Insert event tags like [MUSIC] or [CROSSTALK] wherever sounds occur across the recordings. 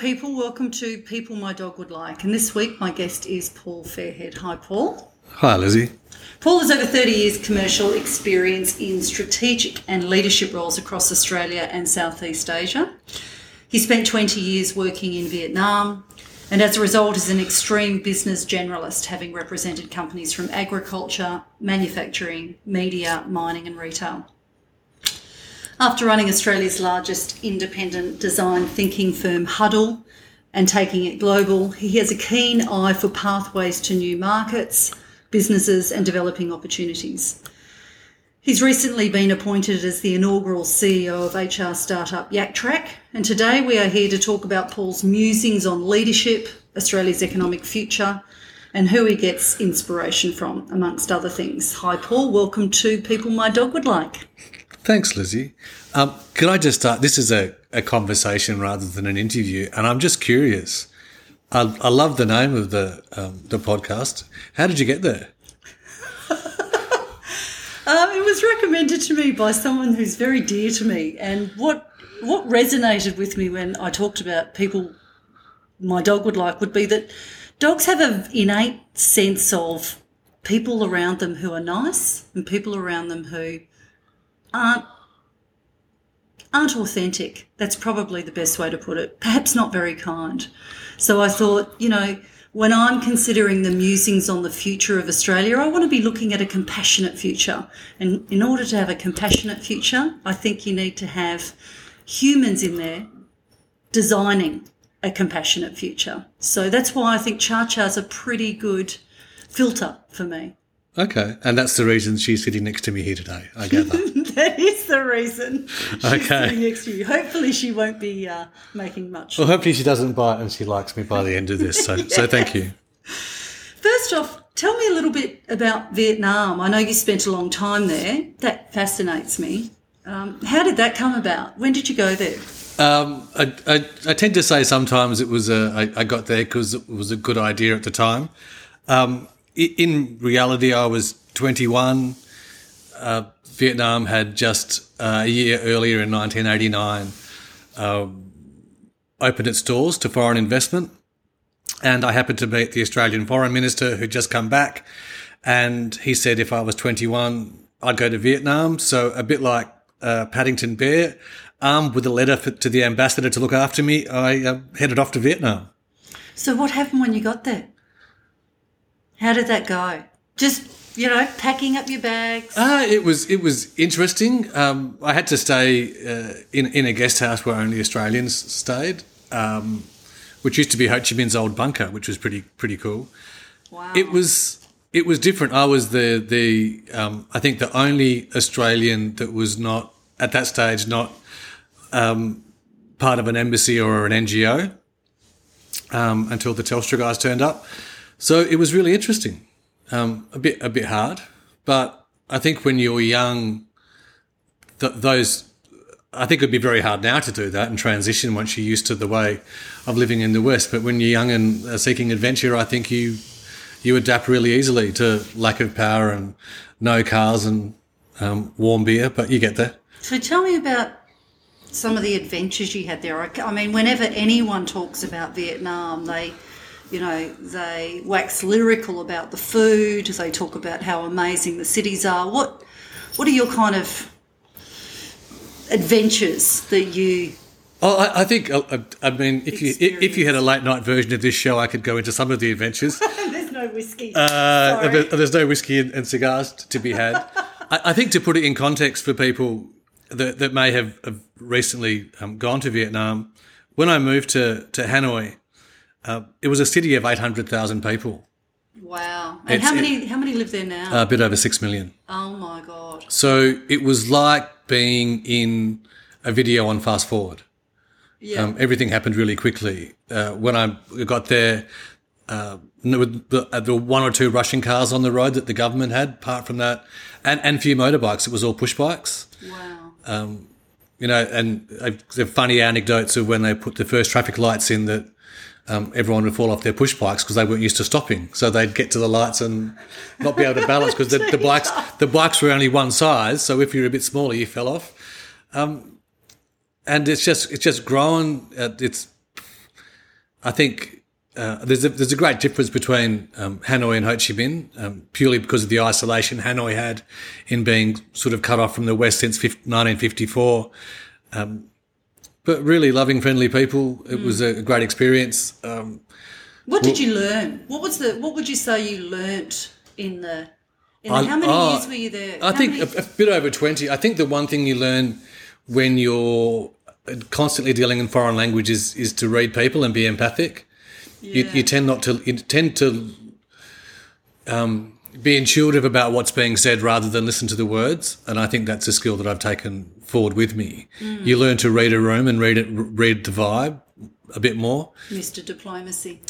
people. Welcome to People My Dog Would Like. And this week, my guest is Paul Fairhead. Hi, Paul. Hi, Lizzie. Paul has over 30 years commercial experience in strategic and leadership roles across Australia and Southeast Asia. He spent 20 years working in Vietnam and as a result is an extreme business generalist, having represented companies from agriculture, manufacturing, media, mining and retail. After running Australia's largest independent design thinking firm, Huddle, and taking it global, he has a keen eye for pathways to new markets, businesses, and developing opportunities. He's recently been appointed as the inaugural CEO of HR startup YakTrak, and today we are here to talk about Paul's musings on leadership, Australia's economic future, and who he gets inspiration from, amongst other things. Hi, Paul. Welcome to People My Dog Would Like. Thanks, Lizzie. Um, can I just start? This is a, a conversation rather than an interview, and I'm just curious. I, I love the name of the um, the podcast. How did you get there? [LAUGHS] Um, it was recommended to me by someone who's very dear to me, and what what resonated with me when I talked about people my dog would like would be that dogs have an innate sense of people around them who are nice and people around them who aren't aren't authentic. That's probably the best way to put it. Perhaps not very kind. So I thought, you know, when I'm considering the musings on the future of Australia, I want to be looking at a compassionate future. And in order to have a compassionate future, I think you need to have humans in there designing a compassionate future. So that's why I think Cha Cha's a pretty good filter for me. Okay, and that's the reason she's sitting next to me here today. I gather that [LAUGHS] [LAUGHS] is the reason she's Okay. sitting next to you. Hopefully, she won't be uh, making much. Well, hopefully she doesn't bite and she likes me by the end of this. So, [LAUGHS] so thank you. First off, tell me a little bit about Vietnam. I know you spent a long time there. That fascinates me. Um, how did that come about? When did you go there? Um, I, I, I tend to say sometimes it was a, I, I got there because it was a good idea at the time. Um, in reality, I was 21. Uh, Vietnam had just uh, a year earlier in 1989 um, opened its doors to foreign investment. And I happened to meet the Australian foreign minister who'd just come back. And he said if I was 21, I'd go to Vietnam. So a bit like uh, Paddington Bear, armed with a letter for, to the ambassador to look after me, I uh, headed off to Vietnam. So, what happened when you got there? How did that go? Just, you know, packing up your bags? Uh, it was it was interesting. Um, I had to stay uh, in in a guest house where only Australians stayed, um, which used to be Ho Chi Minh's old bunker, which was pretty pretty cool. wow. It was it was different. I was the the um, I think the only Australian that was not at that stage not um, part of an embassy or an NGO um, until the Telstra guys turned up. So it was really interesting. Um, a bit a bit hard, but I think when you're young, th- those I think it'd be very hard now to do that and transition once you're used to the way of living in the West. But when you're young and seeking adventure, I think you you adapt really easily to lack of power and no cars and um, warm beer. But you get there. So tell me about some of the adventures you had there. I, I mean, whenever anyone talks about Vietnam, they, you know, they wax lyrical about the food. They talk about how amazing the cities are. What, what are your kind of adventures that you? Oh, I, I think uh, uh, I mean if you if you had a late night version of this show, I could go into some of the adventures. [LAUGHS] There's no whiskey. Uh, there's no whiskey and, and cigars to be had. [LAUGHS] I, I think to put it in context for people that, that may have, have recently um, gone to Vietnam, when I moved to, to Hanoi, uh, it was a city of 800,000 people, wow. And It's- how many? how many live there now? a bit over 6 million. oh my god. So it was like being in a video on fast forward. Yeah. Um, everything happened really quickly. Uh, when I got there, uh, there were the, uh, were one or two Russian cars on the road that the government had. Apart from that, and and few motorbikes. It was all push bikes. wow. You know, and uh, the funny anecdotes of when they put the first traffic lights in that. Um, everyone would fall off their push bikes because they weren't used to stopping. So they'd get to the lights and not be able to balance because the, the [LAUGHS] bikes the bikes were only one size. So if you're a bit smaller, you fell off. Um, and it's just it's just grown. Uh, it's I think uh, there's a there's a great difference between um, Hanoi and Ho Chi Minh, um, purely because of the isolation Hanoi had in being sort of cut off from the West since 1954. Um, but really loving, friendly people. It was a great experience. Um, What did you learn? What was the? What would you say you learnt in the? In the I- how many oh, years were you there? I How think many- a, a bit over 20. I think the one thing you learn when you're constantly dealing in foreign languages is to read people and be empathic. You, Yeah. you tend not to, you tend to um, be intuitive about what's being said rather than listen to the words. And I think that's a skill that I've taken forward with me. Mm. You learn to read a room and read it, read the vibe a bit more. Mr. Diplomacy.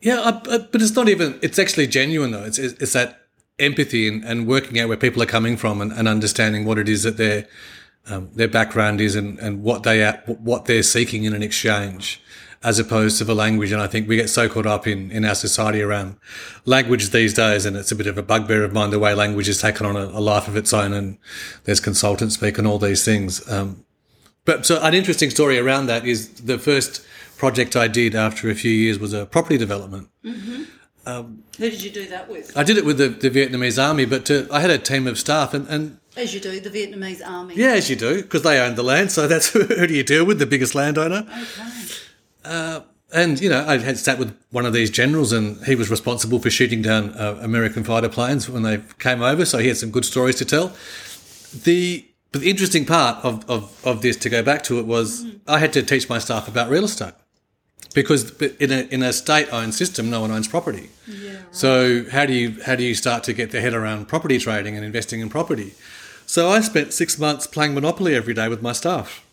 Yeah, I, I, but it's not even. It's actually genuine though. It's it's, that empathy and, and working out where people are coming from and, and understanding what it is that their um, their background is and, and what they are, what they're seeking in an exchange, as opposed to the language. And I think we get so caught up in in our society around language these days, and it's a bit of a bugbear of mine the way language has taken on a, a life of its own, and there's consultant speak and all these things. Um, but so an interesting story around that is the first project I did after a few years was a property development. Who did you do that with? I did it with the, the Vietnamese army, but uh, I had a team of staff, and, and As you do, the Vietnamese army. yeah, as you do, because they own the land, so that's [LAUGHS] who do you deal with, the biggest landowner. Okay. And you know, I had sat with one of these generals, and he was responsible for shooting down uh, American fighter planes when they came over, so he had some good stories to tell. The but the interesting part of, of, of this, to go back to it, was I had to teach my staff about real estate because in a in a state owned system, no one owns property. Yeah. Right. So how do you how do you start to get their head around property trading and investing in property? So I spent six months playing Monopoly every day with my staff,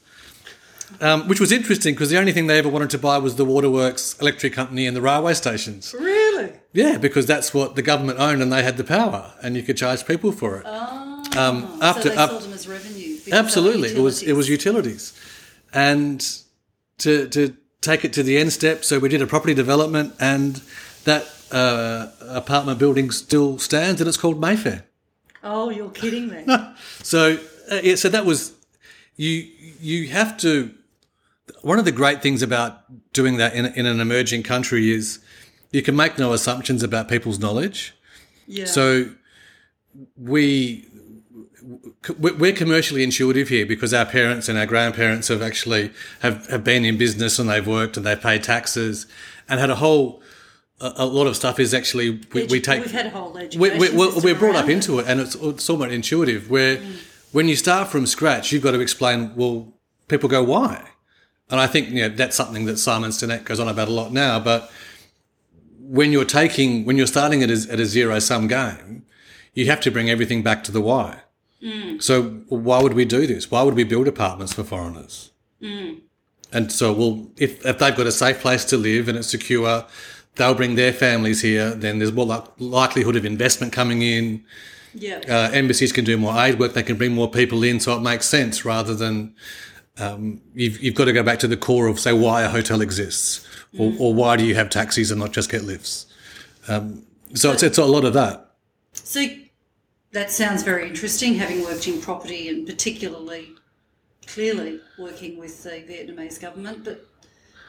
um, which was interesting because the only thing they ever wanted to buy was the waterworks, electric company, and the railway stations. Really? Yeah, because that's what the government owned and they had the power, and you could charge people for it. Um, after so they up- sold them as revenue. because they were Absolutely, it was it was utilities. utilities, and to to take it to the end step. So we did a property development, and that uh, apartment building still stands, and it's called Mayfair. Oh, you're kidding me. [LAUGHS] So uh, yeah, so that was you. You have to. One of the great things about doing that in, in an emerging country is you can make no assumptions about people's knowledge. Yeah. So we we're commercially intuitive here because our parents and our grandparents have actually have, have been in business and they've worked and they've paid taxes and had a whole a, a lot of stuff is actually we, we take We've had a whole education. we, we, we're, we're brought up into it and it's, it's somewhat intuitive where mm. when you start from scratch you've got to explain well people go why and I think you know that's something that Simon Sinek goes on about a lot now but when you're taking when you're starting at a, at a zero sum game you have to bring everything back to the why. So why would we do this? Why would we build apartments for foreigners? And so well if, if they've got a safe place to live and it's secure they'll bring their families here then there's more li- likelihood of investment coming in. Yeah. uh, embassies can do more aid work. They can bring more people in so it makes sense rather than um, you've, you've got to go back to the core of say why a hotel exists or, or why do you have taxis and not just get lifts um, so it's, it's a lot of that So that sounds very interesting, having worked in property and particularly clearly working with the Vietnamese government. But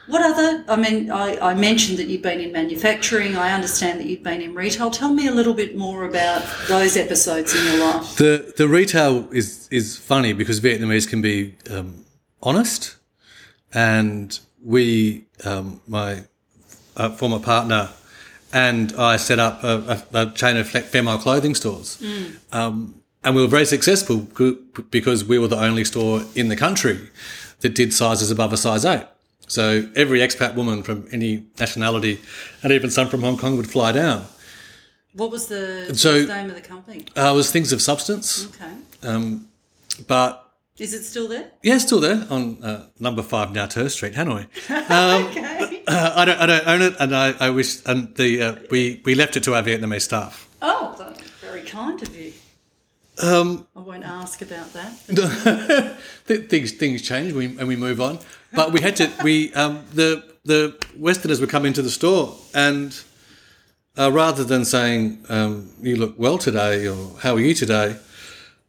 what other, I mean, I, I mentioned that you've been in manufacturing, I understand that you've been in retail. Tell me a little bit more about those episodes in your life. The the retail is is funny because Vietnamese can be um, honest, and we, um, my uh, former partner, and I set up a, a, a chain of female clothing stores, um, and we were very successful because we were the only store in the country that did sizes above a size eight. So every expat woman from any nationality, and even some from Hong Kong, would fly down. What was the So- the name of the company? Uh, it was things of substance, Okay. um, but Is it still there? Yeah, still there on uh, number five Nauter Street, Hanoi. [LAUGHS] okay. Uh, [LAUGHS] I don't, I don't own it, and I, I wish, and the uh, we we left it to our Vietnamese staff. Oh, that's very kind of you. Um, I won't ask about that. [LAUGHS] things things change, we, and we move on. But we had to. We um, the the Westerners would come into the store, and uh, rather than saying um, "You look well today" or "How are you today,"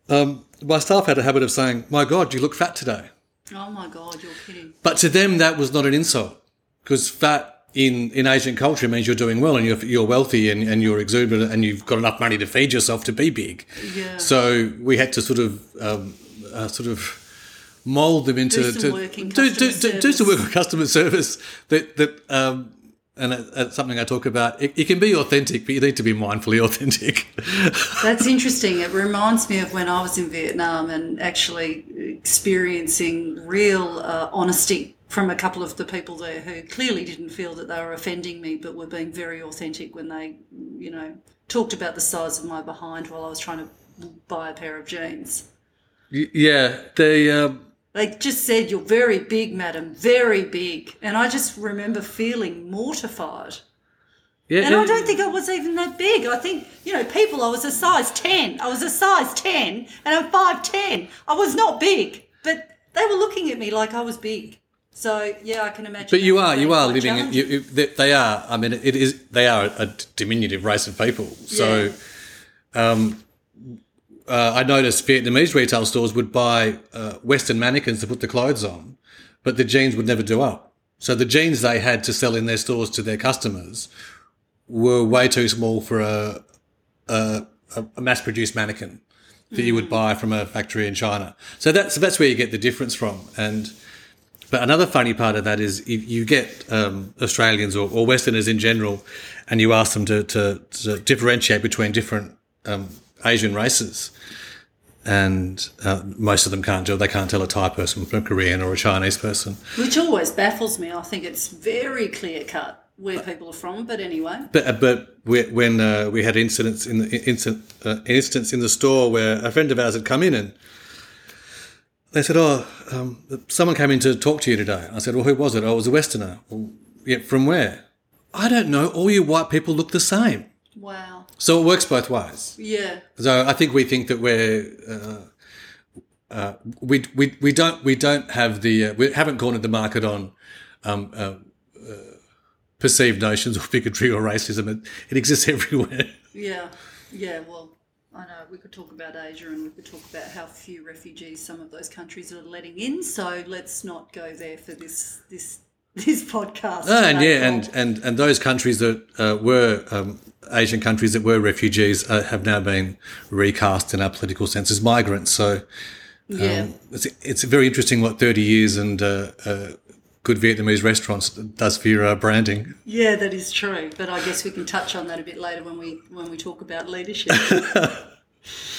um, my staff had a habit of saying, "My God, you look fat today." Oh my God, you're kidding. But to them, that was not an insult because fat in, in Asian culture means you're doing well and you're, you're wealthy and, and you're exuberant and you've got enough money to feed yourself to be big. Yeah. So we had to sort of um, uh, sort of mold them into Do some to work in do, do, customer do, do some work with customer service that that um, and it's something I talk about. It, it can be authentic, but you need to be mindfully [LAUGHS] authentic. That's interesting. It reminds me of when I was in Vietnam and actually experiencing real uh, honesty from a couple of the people there who clearly didn't feel that they were offending me, but were being very authentic when they, you know, talked about the size of my behind while I was trying to buy a pair of jeans. Y- yeah, they. Um, They just said, You're very big, madam, very big. And I just remember feeling mortified. yeah, And I don't think I was even that big. I think, you know, people, I was a size 10. I was a size 10 and I'm 5'10. I was not big, but they were looking at me like I was big. So, yeah, I can imagine. But you are you are living. challenging. You, you, they, they are. I mean, it is. They are a diminutive race of people. So, um, uh, I noticed Vietnamese retail stores would buy uh, Western mannequins to put the clothes on, but the jeans would never do up. So the jeans they had to sell in their stores to their customers were way too small for a a, a mass-produced mannequin that you would buy from a factory in China. So that's that's where you get the difference from. And but another funny part of that is if you get um, Australians or, or Westerners in general, and you ask them to, to, to differentiate between different um, Asian races, and uh, most of them can't do. They can't tell a Thai person from a Korean or a Chinese person. Which always baffles me. I think it's very clear cut where people are from, but anyway. But uh, but we, when uh, we had incidents in the incident uh, instance in the store where a friend of ours had come in and they said, "Oh, um, someone came in to talk to you today." I said, "Well, who was it? Oh, it was a Westerner." Well, yeah, from where? I don't know. All you white people look the same. Wow. So it works both ways. Yeah. So I think we think that we're uh, uh, we, we we don't we don't have the uh, we haven't cornered the market on um, uh, uh, perceived notions of bigotry or racism. It, it exists [LAUGHS] everywhere. Yeah, yeah. Well, I know we could talk about Asia and we could talk about how few refugees some of those countries are letting in. So let's not go there for this this [LAUGHS] this podcast. And yeah, and, and, and those countries that uh, were um, Asian countries that were refugees uh, have now been recast in our political sense as migrants. So yeah, um, it's, it's very interesting what 30 years and uh, uh, good Vietnamese restaurants does for your uh, branding. yeah, that is true. But I guess we can touch on that a bit later when we when we talk about leadership. [LAUGHS]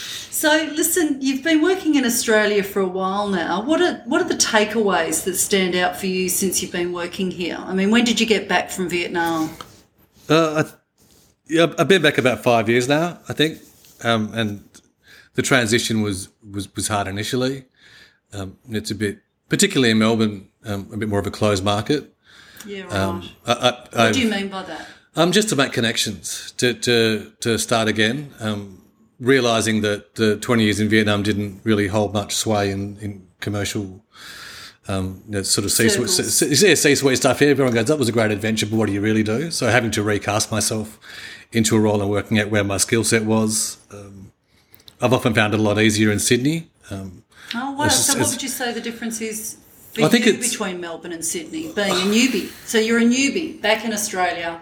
So, listen, you've been working in Australia for a while now. What are what are the takeaways that stand out for you since you've been working here? I mean, when did you get back from Vietnam? Uh, I, yeah, I've been back about five years now, I think, um, and the transition was was, was hard initially. Um, it's a bit, particularly in Melbourne, um, a bit more of a closed market. Yeah, right. Um, I, I, what do you mean by that? Um, just to make connections, to to to start again. Um, realizing that the 20 years in Vietnam didn't really hold much sway in, in commercial, um, you know, sort of C-suite, Circles. Yeah, C-suite stuff. Here, everyone goes, that was a great adventure, but what do you really do? So having to recast myself into a role and working out where my skill set was. Um, I've often found it a lot easier in Sydney. Um, Oh, wow. So, what would you say the difference is I think it's- between Melbourne and Sydney, being a newbie? So, you're a newbie back in Australia,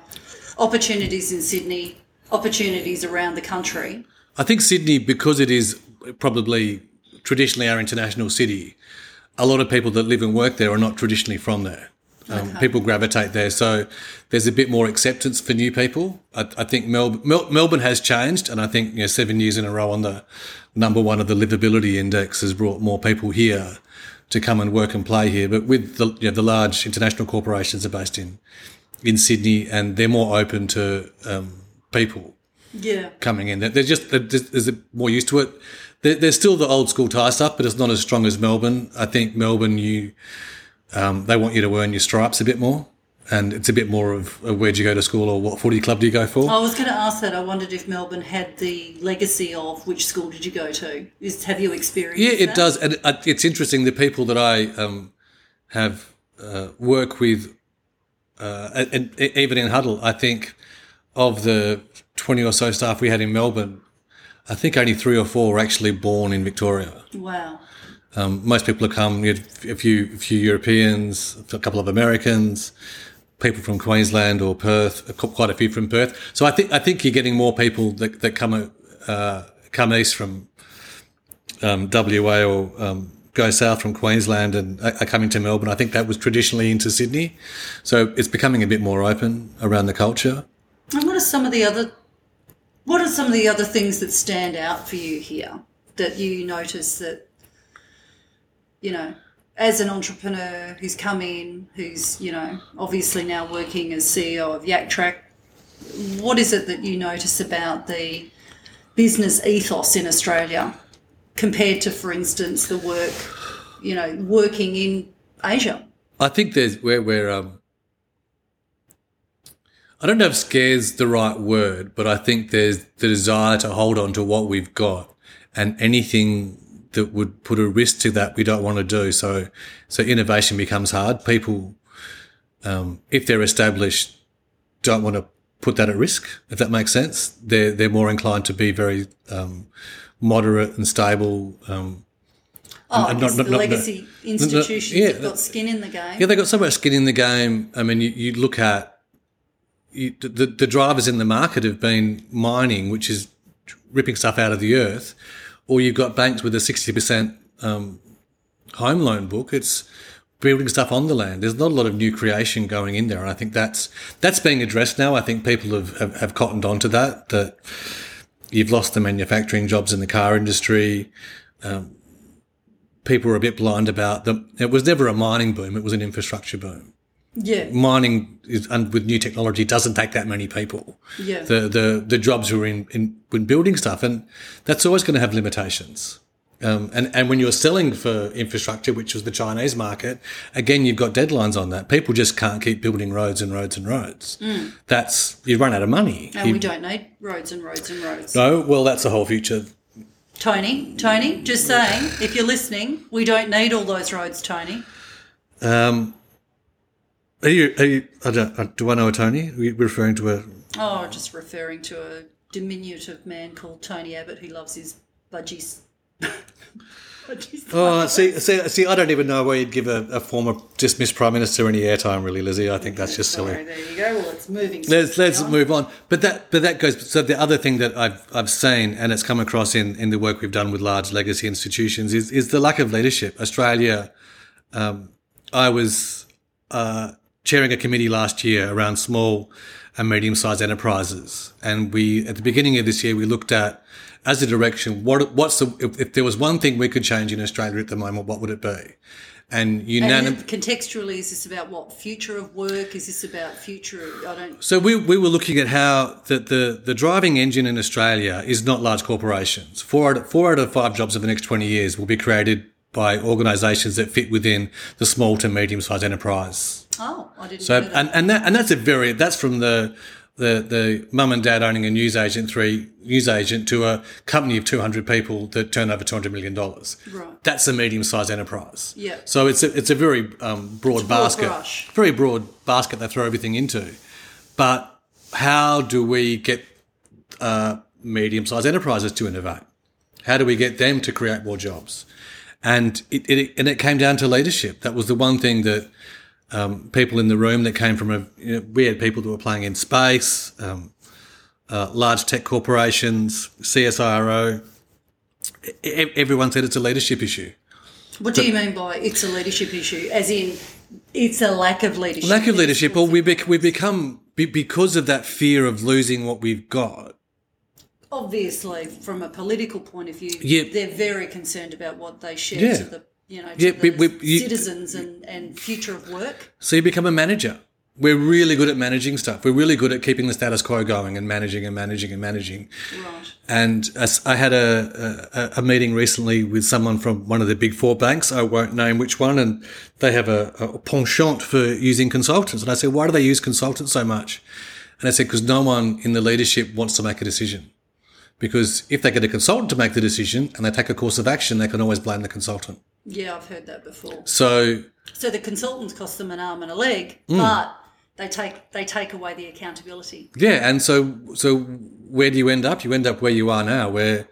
opportunities in Sydney, opportunities around the country. I think Sydney, because it is probably traditionally our international city, a lot of people that live and work there are not traditionally from there. Um, People gravitate there, so there's a bit more acceptance for new people. I, I think Mel- Mel- Melbourne has changed, and I think you know seven years in a row on the number one of the livability index has brought more people here to come and work and play here. But with the you know, the large international corporations are based in in Sydney, and they're more open to um, people Yeah. coming in. They're just they're just- there's more used to it. There- There's still the old school tie stuff, but it's not as strong as Melbourne. I think Melbourne, you um, they want you to earn your stripes a bit more, and it's a bit more of uh, where'd you go to school or what footy club do you go for. I was going to ask that. I wondered if Melbourne had the legacy of which school did you go to? Is, have you experienced Yeah, it that? does, and it's interesting. The people that I um, have uh, work with, uh, and, and even in Huddle, I think of the twenty or so staff we had in Melbourne, I think only three or four were actually born in Victoria. Wow. Um, most people have come, you had a few, a few Europeans, a couple of Americans, people from Queensland or Perth, quite a few from Perth. So I think I think you're getting more people that, that come uh, come east from um, WA or um, go south from Queensland and are coming to Melbourne. I think that was traditionally into Sydney, so it's becoming a bit more open around the culture. And what are some of the other what are some of the other things that stand out for you here that you notice that you know as an entrepreneur who's come in, who's, you know, obviously now working as CEO of YakTrak, what is it that you notice about the business ethos in Australia compared to, for instance, the work, you know, working in Asia? I think there's where we're, um, I don't know if scares the right word, but I think there's the desire to hold on to what we've got and anything that would put a risk to that we don't want to do. So, so innovation becomes hard. People, um, if they're established, don't want to put that at risk. If that makes sense, they're they're more inclined to be very um, moderate and stable. Um, oh, and not, not, the not, legacy institutions yeah, have got skin in the game. Yeah, they've got so much skin in the game. I mean, you, you look at the, the drivers in the market have been mining, which is ripping stuff out of the earth or you've got banks with a 60% um, home loan book. It's building stuff on the land. There's not a lot of new creation going in there. And I think that's, that's being addressed now. I think people have, have, have cottoned onto that, that you've lost the manufacturing jobs in the car industry. Um, people were a bit blind about them. It was never a mining boom. It was an infrastructure boom. Yeah. Mining is, and with new technology doesn't take that many people. Yeah. The the the jobs who are in, in when building stuff and that's always going to have limitations. Um, and, and when you're selling for infrastructure, which was the Chinese market, again, you've got deadlines on that. People just can't keep building roads and roads and roads. Mm. That's, you run out of money. And you, we don't need roads and roads and roads. No, well, that's the whole future. Tony, Tony, just saying, if you're listening, we don't need all those roads, Tony. Um, are you? Are you? I don't. Uh, do I know a Tony? Are you referring to a? Oh, just referring to a diminutive man called Tony Abbott who loves his budgies. [LAUGHS] oh, see, see, see! I don't even know where you'd give a, a former dismissed prime minister any airtime, really, Lizzie. I think that's just silly. Sorry, there you go. Well, it's moving. Let's let's on. move on. But that but that goes. So the other thing that I've I've seen and it's come across in in the work we've done with large legacy institutions is is the lack of leadership. Australia. Um, I was. Uh, chairing a committee last year around small and medium sized enterprises. And we, at the beginning of this year, we looked at as a direction, what, what's the, if, if there was one thing we could change in Australia at the moment, what would it be? And unanimously. Contextually, is this about what future of work? Is this about future? I don't. So we, we were looking at how the, the, the driving engine in Australia is not large corporations. Four out, four out of five jobs over the next 20 years will be created by organisations that fit within the small to medium sized enterprise Oh, I didn't. So know that. and and that and that's a very that's from the the the mum and dad owning a news agent three news agent to a company of 200 people that turn over 200 million dollars. Right. That's a medium sized enterprise. Yeah. So it's a, it's a very um, broad a basket. brush. very broad basket they throw everything into. But how do we get uh, medium sized enterprises to innovate? How do we get them to create more jobs? And it, it and it came down to leadership. That was the one thing that um, people in the room that came from a, you know, we had people that were playing in space, um, uh, large tech corporations, CSIRO. E- everyone said it's a leadership issue. What do you mean by it's a leadership issue? As in, it's a lack of leadership. Lack of leadership. Well, we bec- we become because of that fear of losing what we've got. Obviously, from a political point of view, Yeah. they're very concerned about what they share Yeah. to the you know Yeah, we- we- you- citizens and, and future of work. So you become a manager. We're really good at managing stuff. We're really good at keeping the status quo going and managing and managing and managing. Right. And as I had a, a, a meeting recently with someone from one of the big four banks. I won't name which one, and they have a, a penchant for using consultants. And I said, why do they use consultants so much? And I said, because no one in the leadership wants to make a decision. Because if they get a consultant to make the decision and they take a course of action, they can always blame the consultant. Yeah, I've heard that before. So So the consultants cost them an arm and a leg, Mm. but they take they take away the accountability. Yeah, and so so where do you end up? You end up where you are now, where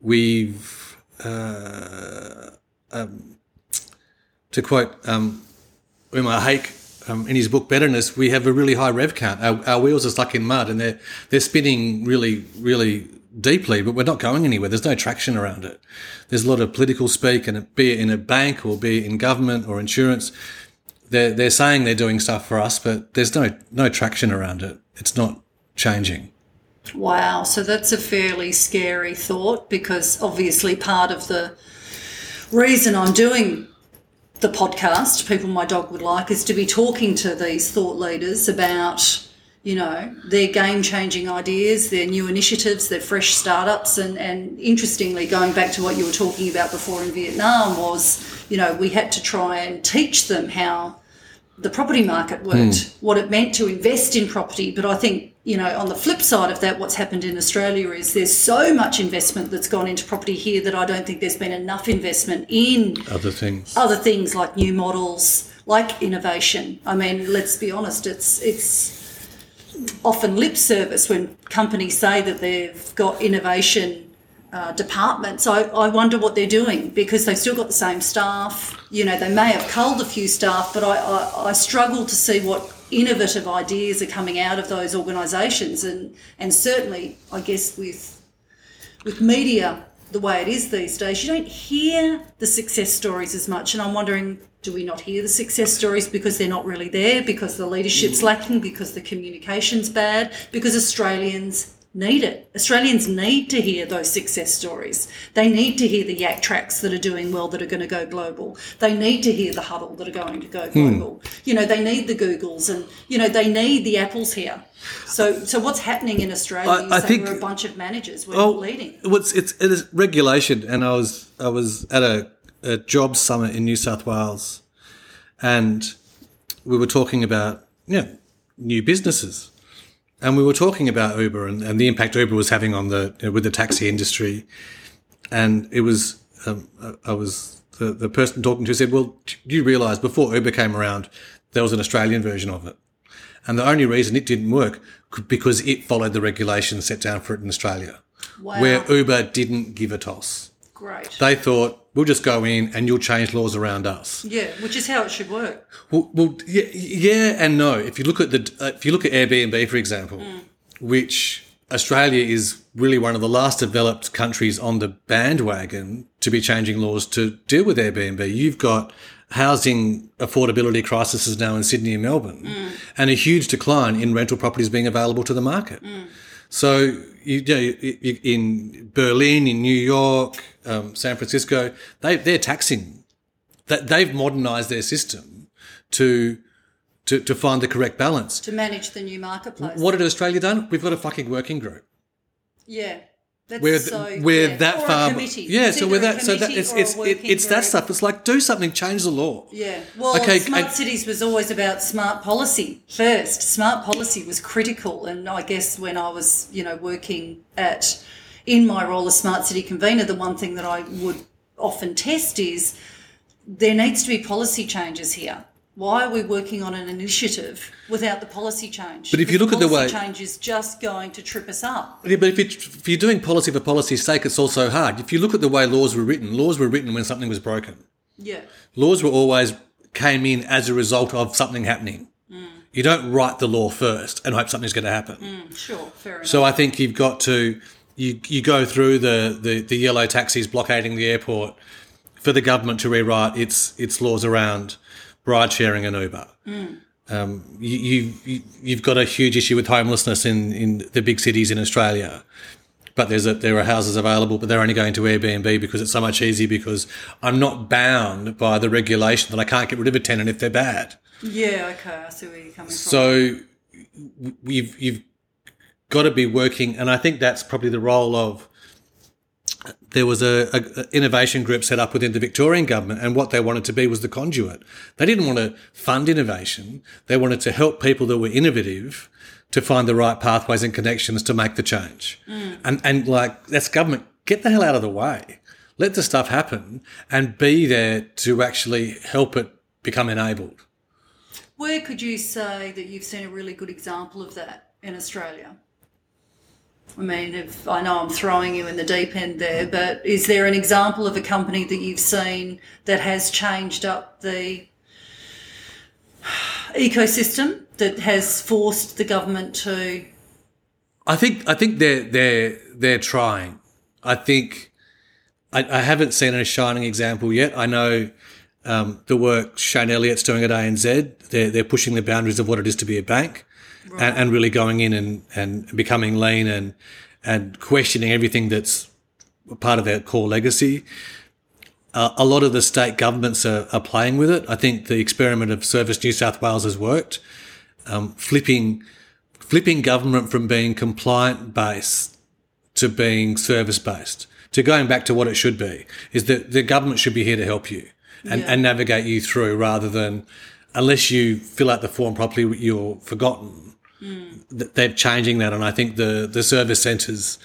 we've uh, um, to quote um, Umair Haque, um, in his book Betterness, we have a really high rev count. Our, our wheels are stuck in mud and they're they're spinning really really deeply, but we're not going anywhere. There's no traction around it. There's a lot of political speak, and be it in a bank or be it in government or insurance, they're they're saying they're doing stuff for us, but there's no no traction around it. It's not changing. Wow, so that's a fairly scary thought because obviously part of the reason I'm doing the podcast, People My Dog Would Like, is to be talking to these thought leaders about, you know, their game changing ideas, their new initiatives, their fresh startups. And, and interestingly, going back to what you were talking about before in Vietnam, was, you know, we had to try and teach them how the property market worked, mm. what it meant to invest in property. But I think, you know, on the flip side of that, what's happened in Australia is there's so much investment that's gone into property here that I don't think there's been enough investment in other things, other things like new models, like innovation. I mean, let's be honest, it's it's often lip service when companies say that they've got innovation uh, departments, I, I wonder what they're doing because they've still got the same staff. You know, they may have culled a few staff, but I, I, I struggle to see what innovative ideas are coming out of those organisations. And, and certainly, I guess, with, with media the way it is these days, you don't hear the success stories as much. And I'm wondering, do we not hear the success stories because they're not really there, because the leadership's lacking, because the communication's bad, because Australians need it. Australians need to hear those success stories. They need to hear the YakTraks that are doing well that are going to go global. They need to hear the huddle that are going to go hmm. global. Mm. You know, they need the Googles and you know they need the Apples here. So, so what's happening in Australia? I, I think we're a bunch of managers. We're oh, leading. What's it's it is regulation, and I was I was at a, a job summit in New South Wales, and we were talking about yeah new businesses and we were talking about Uber and, and the impact Uber was having on the you know, with the taxi industry, and it was um, I was the, the person talking to said, "Well, do you realise before Uber came around, there was an Australian version of it, and the only reason it didn't work because it followed the regulations set down for it in Australia, wow. where Uber didn't give a toss. Great. They thought we'll just go in and you'll change laws around us. Yeah, which is how it should work. Well, well yeah, yeah and no. If you look at the uh, if you look at Airbnb, for example, mm. which Australia is really one of the last developed countries on the bandwagon to be changing laws to deal with Airbnb. You've got housing affordability crises now in Sydney and Melbourne, mm. and a huge decline in rental properties being available to the market. Mm. So you, know, in Berlin, in New York, um, San Francisco, they they're taxing. That they've modernised their system to. To, to find the correct balance to manage the new marketplace. What had Australia done? We've got a fucking working group. Yeah, that's we're so, we're yeah. that or far. Yeah, it's so we're that. So that it's it's it, it's that stuff. It's like do something, change the law. Yeah. Well, okay, smart and, cities was always about smart policy first. Smart policy was critical, and I guess when I was you know working at in my role as smart city convener, the one thing that I would often test is there needs to be policy changes here why are we working on an initiative without the policy change? But if you look at the way the policy change is just going to trip us up. Yeah, but if, it, if you're doing policy for policy's sake, it's also hard. If you look at the way laws were written, laws were written when something was broken. Yeah. Laws were always came in as a result of something happening. Mm. You don't write the law first and hope something's going to happen. Mm, sure, fair enough. So I think you've got to you you go through the, the, the yellow taxis blockading the airport for the government to rewrite its its laws around ride sharing and Uber. Mm. Um, you, you, you've got a huge issue with homelessness in, in the big cities in Australia. But there's a, there are houses available, but they're only going to Airbnb because it's so much easier because I'm not bound by the regulation that I can't get rid of a tenant if they're bad. Yeah, okay, I see where you're coming from. So you've you've got to be working, and I think that's probably the role of there was a, a, innovation group set up within the Victorian government, and what they wanted to be was the conduit. They didn't want to fund innovation; they wanted to help people that were innovative to find the right pathways and connections to make the change. Mm. And and like that's government. Get the hell out of the way. Let the stuff happen, and be there to actually help it become enabled. Where could you say that you've seen a really good example of that in Australia? I mean, I know I'm throwing you in the deep end there, but is there an example of a company that you've seen that has changed up the ecosystem that has forced the government to. I think I think they're they're they're trying. I think I, I haven't seen a shining example yet. I know um, the work Shane Elliott's doing at ANZ. They're they're pushing the boundaries of what it is to be a bank, and, and really going in and and becoming lean and and questioning everything that's part of their core legacy. Uh, a lot of the state governments are, are playing with it. I think the experiment of Service New South Wales has worked, um, flipping flipping government from being compliant based to being service based, to going back to what it should be, is that the government should be here to help you and, Yeah. and navigate you through rather than, unless you fill out the form properly, you're forgotten. Th- They're changing that. And I think the, the service centres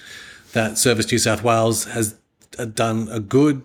that Service New South Wales has uh, done a good.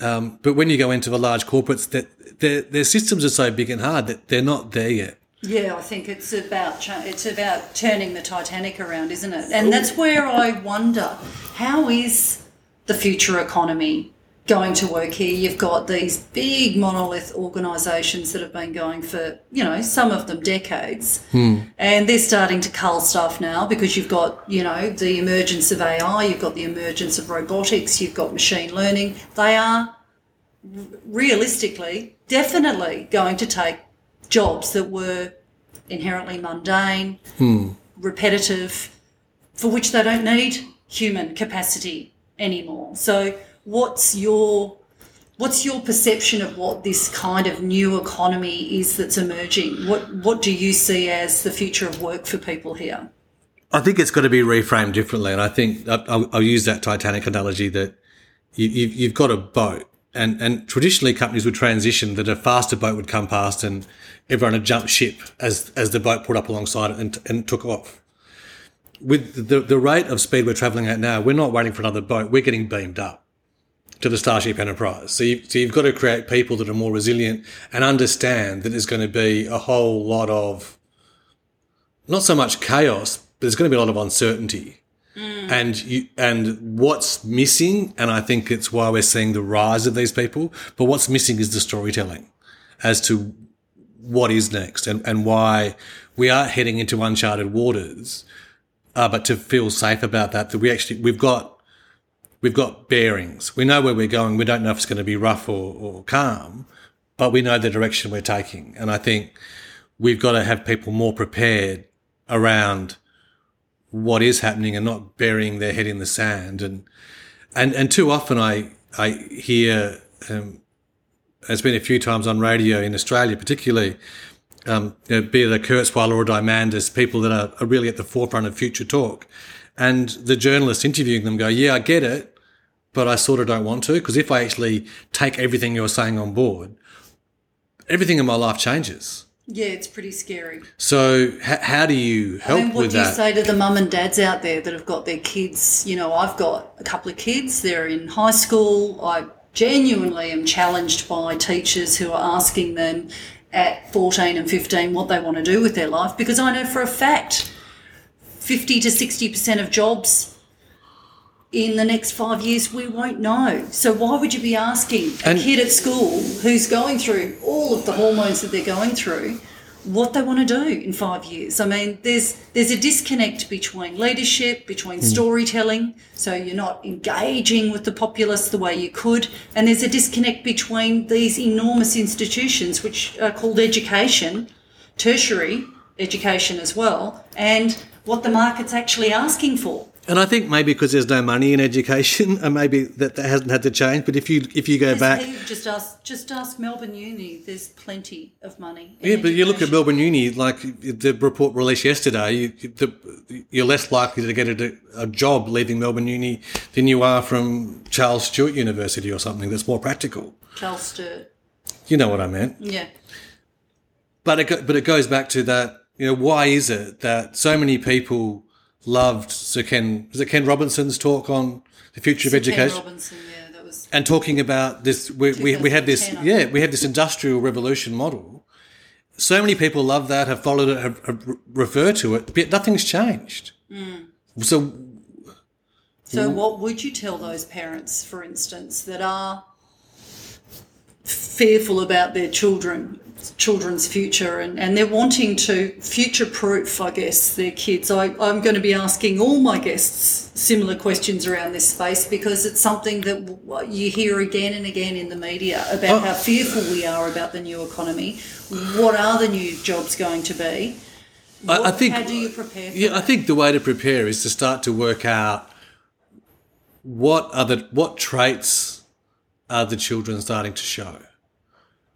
Um, but when you go into the large corporates, that their, their systems are so big and hard that they're not there yet. Yeah, I think it's about it's about turning the Titanic around, isn't it? And that's where I wonder how is the future economy going to work here? You've got these big monolith organisations that have been going for you know some of them decades, hmm. and they're starting to cull stuff now because you've got you know the emergence of AI, you've got the emergence of robotics, you've got machine learning. They are realistically definitely going to take jobs that were inherently mundane, hmm. repetitive, for which they don't need human capacity anymore. So, what's your what's your perception of what this kind of new economy is that's emerging? What what do you see as the future of work for people here? I think it's got to be reframed differently, and I think I'll, I'll use that Titanic analogy that you, you've, you've got a boat, and and traditionally companies would transition that a faster boat would come past, and everyone would jump ship as as the boat pulled up alongside it and, and took off. With the the rate of speed we're travelling at now, we're not waiting for another boat; we're getting beamed up to the Starship Enterprise. So, you, so you've got to create people that are more resilient and understand that there's going to be a whole lot of not so much chaos, but there's going to be a lot of uncertainty. And you, and what's missing, and I think it's why we're seeing the rise of these people. But what's missing is the storytelling as to what is next and, and why we are heading into uncharted waters. Uh, but to feel safe about that, that we actually we've got we've got bearings. We know where we're going. We don't know if it's going to be rough or, or calm, but we know the direction we're taking. And I think we've got to have people more prepared around what is happening and not burying their head in the sand. And and and too often I I hear um, it's been a few times on radio in Australia, particularly. Um, you know, be it a Kurzweil or a Diamandis, people that are, are really at the forefront of future talk, and the journalists interviewing them go, "Yeah, I get it, but I sort of don't want to because if I actually take everything you're saying on board, everything in my life changes." Yeah, it's pretty scary. So h- how do you help I mean, what with do you that? say to the mum and dads out there that have got their kids? You know, I've got a couple of kids. They're in high school. I genuinely am challenged by teachers who are asking them at 14 and 15 what they want to do with their life because I know for a fact 50 to 60% of jobs in the next five years we won't know. So why would you be asking a And- kid at school who's going through all of the hormones that they're going through what they want to do in five years? I mean, there's there's a disconnect between leadership, between hmm. storytelling, so you're not engaging with the populace the way you could, and there's a disconnect between these enormous institutions which are called education, tertiary education as well, and what the market's actually asking for. And I think maybe because there's no money in education, and [LAUGHS] uh, maybe that, that hasn't had to change. But if you if you go back, Just ask, just ask Melbourne Uni. There's plenty of money. yeah, but you look at. Melbourne Uni, like the report released yesterday, you, the, you're less likely to get a, a job leaving Melbourne Uni than you are from Charles Stewart University or something that's more practical. Charles Sturt. You know what I meant. Yeah. But it but it goes back to that. You know, why is it that so many people loved Sir Ken? Was it Ken Robinson's talk on the future of Ken education? Robinson. Yeah, that was. and talking about this we, we, we have this yeah we have this industrial revolution model so many people love that have followed it have, have re- referred to it but nothing's changed Mm. so So, what would you tell those parents, for instance, that are fearful about their children children's future and, and they're wanting to future proof, I guess, their kids. I, I'm going to be asking all my guests similar questions around this space because it's something that w- you hear again and again in the media about Oh. how fearful we are about the new economy. What are the new jobs going to be? I, I think. how do you prepare for Yeah, I think the way to prepare is to start to work out what are the what traits are the children starting to show.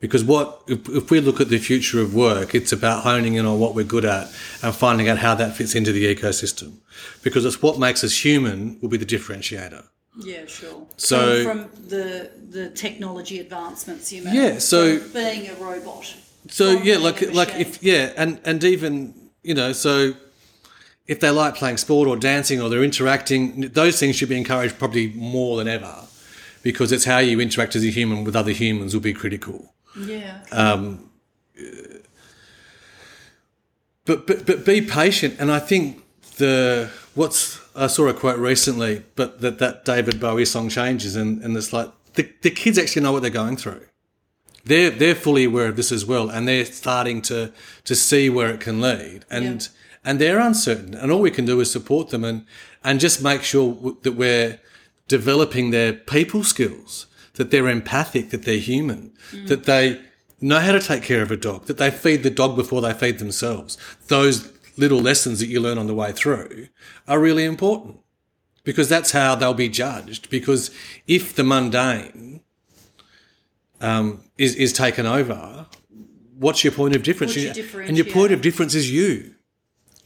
Because what if, if we look at the future of work, it's about honing in on what we're good at and finding out how that fits into the ecosystem. Because it's what makes us human will be the differentiator. Yeah, sure. So- from, from the the technology advancements you mean. Yeah, so- being a robot. So yeah, like like if yeah, and and even you know, so if they like playing sport or dancing or they're interacting, those things should be encouraged probably more than ever, because it's how you interact as a human with other humans will be critical. Yeah. Uh, But but but be patient, and I think the what's I saw a quote recently, but that that David Bowie song changes, and and it's like the the kids actually know what they're going through. They're they're fully aware of this as well, and they're starting to to see where it can lead, and Yeah. and they're uncertain, and all we can do is support them and and just make sure w- that we're developing their people skills, that they're empathic, that they're human, that they know how to take care of a dog, that they feed the dog before they feed themselves. Those little lessons that you learn on the way through are really important because that's how they'll be judged. Because if the mundane um, is is taken over, what's your point of difference? And your point of difference is you.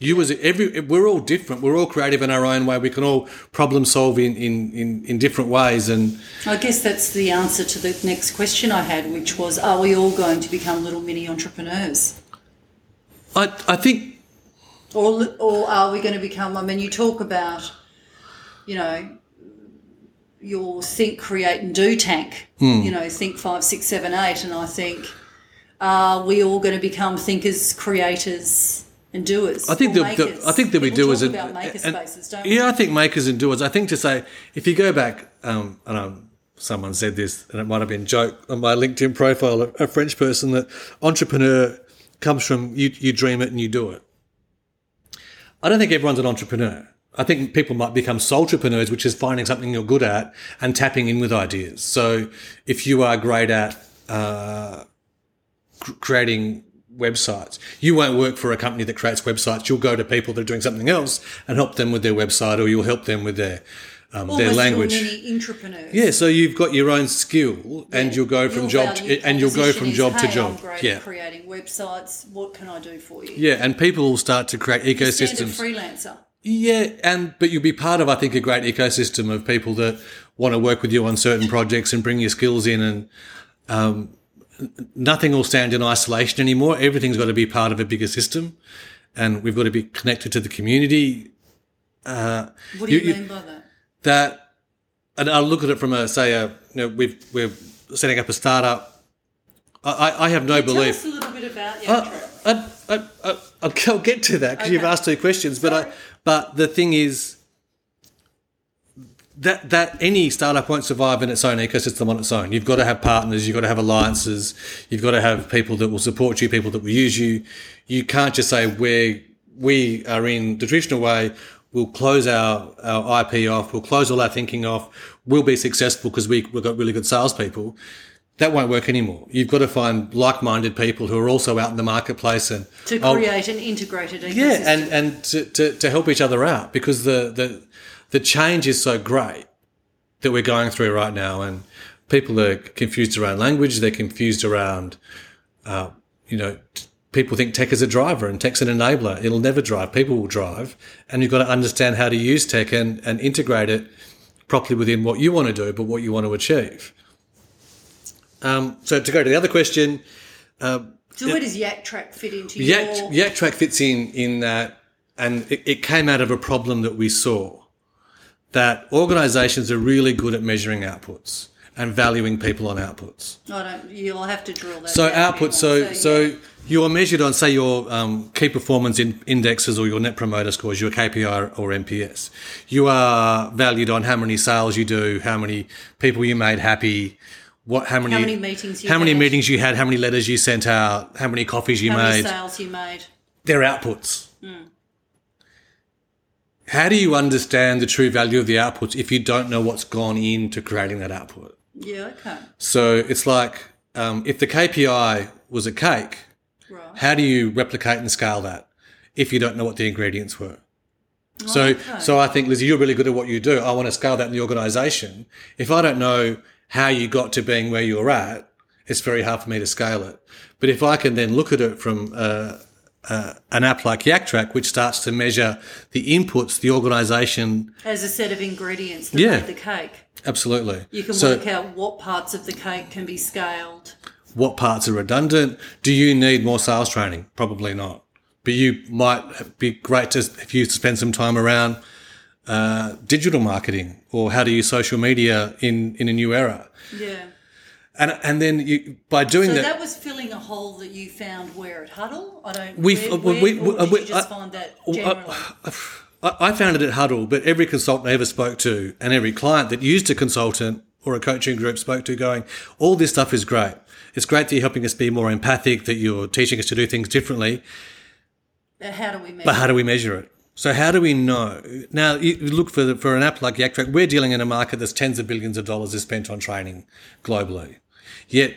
You as every we're all different. We're all creative in our own way. We can all problem solve in in, in, in different ways. And I guess that's the answer to the next question I had, which was, are we all going to become little mini entrepreneurs? I I think Or, or are we going to become, I mean, you talk about, you know, your think, create, and do tank, Hmm. you know, think five, six, seven, eight. And I think, are we all going to become thinkers, creators, and doers? I think that the? I think that we People do talk as a about maker and- don't we? yeah, I think makers and doers. I think to say if you go back, um, and um, someone said this, and it might have been a joke on my LinkedIn profile, a, a French person that entrepreneur comes from you. You dream it and you do it. I don't think everyone's an entrepreneur. I think people might become soultrepreneurs, which is finding something you're good at and tapping in with ideas. So if you are great at uh, creating websites, you won't work for a company that creates websites. You'll go to people that are doing something else and help them with their website, or you'll help them with their um, their language. little mini entrepreneurs. Yeah, so you've got your own skill, and you'll go from Your job to, and you'll go from is, job to job. Great Yeah, at creating websites. What can I do for you? yeah, and people will start to create ecosystems. freelancer. Yeah, and but you'll be part of, I think, a great ecosystem of people that want to work with you on certain projects and bring your skills in, and um, nothing will stand in isolation anymore. Everything's got to be part of a bigger system, and we've got to be connected to the community. What do You- you, mean by that? That, and I'll look at it from a say, a, you know, we've we're setting up a startup. I, I I have no Tell belief. us a little bit about Uh, YakTrak. I, I, I, I'll get to that because you've asked two questions. But I, but the thing is that that any startup won't survive in its own ecosystem on its own. You've got to have partners. You've got to have alliances. You've got to have people that will support you, people that will use you. You can't just say we we are in the traditional way. We'll close our, our IP off. We'll close all our thinking off. We'll be successful because we, we've got really good salespeople that won't work anymore. You've got to find like-minded people who are also out in the marketplace and to oh, create an integrated ecosystem. yeah, and and to, to, to help each other out because the, the the change is so great that we're going through right now, and people are confused around language. They're confused around, uh, you know. t- People think tech is a driver and tech's an enabler. It'll never drive. People will drive. And you've got to understand how to use tech and, and integrate it properly within what you want to do, but what you want to achieve. Um, so to go to the other question, so where does YakTrak fit into Yak, your? YakTrak fits in in that, and it, it came out of a problem that we saw that organisations are really good at measuring outputs and valuing people on outputs. I don't. You'll have to drill that. So down a output, so more. so yeah. you are measured on say your um, key performance in indexes or your net promoter scores, your KPI or NPS. You are valued on how many sales you do, how many people you made happy, what how many How many meetings you how many had. meetings you had, how many letters you sent out, how many coffees you How many made. sales you made? They're outputs. How do you understand the true value of the outputs if you don't know what's gone into creating that output? Yeah, okay. So it's like um, if the KPI was a cake, Right. how do you replicate and scale that if you don't know what the ingredients were? So, okay. so I think Lizzie, you're really good at what you do. I want to scale that in the organisation. If I don't know how you got to being where you're at, it's very hard for me to scale it. But if I can then look at it from uh, uh, an app like YakTrak, which starts to measure the inputs the organisation, As a set of ingredients that Yeah. make the cake. absolutely. You can so, work out what parts of the cake can be scaled. what parts are redundant? Do you need more sales training? Probably not. But you might be great to if you spend some time around uh, digital marketing or how to use social media in in a new era. Yeah. And and then you by doing So that, that was filling a hole that you found where at Huddle? I don't We've- where, we- where, we- or did we- you just I- find that generally? I, I found it at Huddle, but every consultant I ever spoke to and every client that used a consultant or a coaching group spoke to going, all this stuff is great. It's great that you're helping us be more empathic, that you're teaching us to do things differently. Uh, How do we measure? But how do we measure it? So how do we know? Now, you you look for the, for an app like YakTrak. We're dealing in a market that's tens of billions of dollars is spent on training globally. Yet,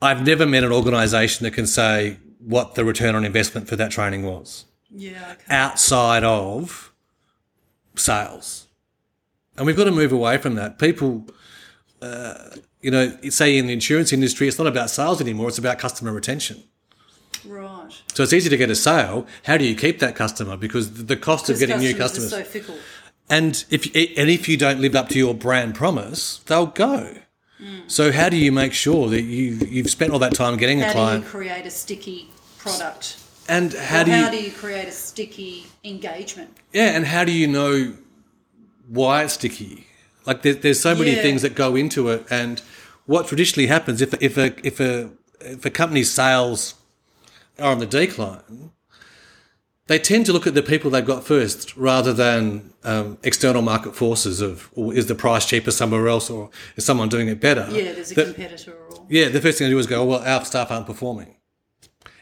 I've never met an organisation that can say what the return on investment for that training was yeah, okay. outside of sales. And we've got to move away from that. People, uh, you know, say in the insurance industry, it's not about sales anymore. It's about customer retention. Right. So it's easy to get a sale. How do you keep that customer? Because the cost of getting new customers customers, so fickle. and if and if you don't live up to your brand promise, they'll go. Mm. So how do you make sure that you you've spent all that time getting a client? How do you create a sticky product? and how do you how do you create a sticky engagement? yeah, and how do you know why it's sticky? Like there, there's so many Yeah. things that go into it, and what traditionally happens if if a if a if a company's sales are on the decline, they tend to look at the people they've got first rather than um, external market forces of or is the price cheaper somewhere else or is someone doing it better? Yeah, there's a The- competitor or yeah, the first thing I do is go, well, our staff aren't performing.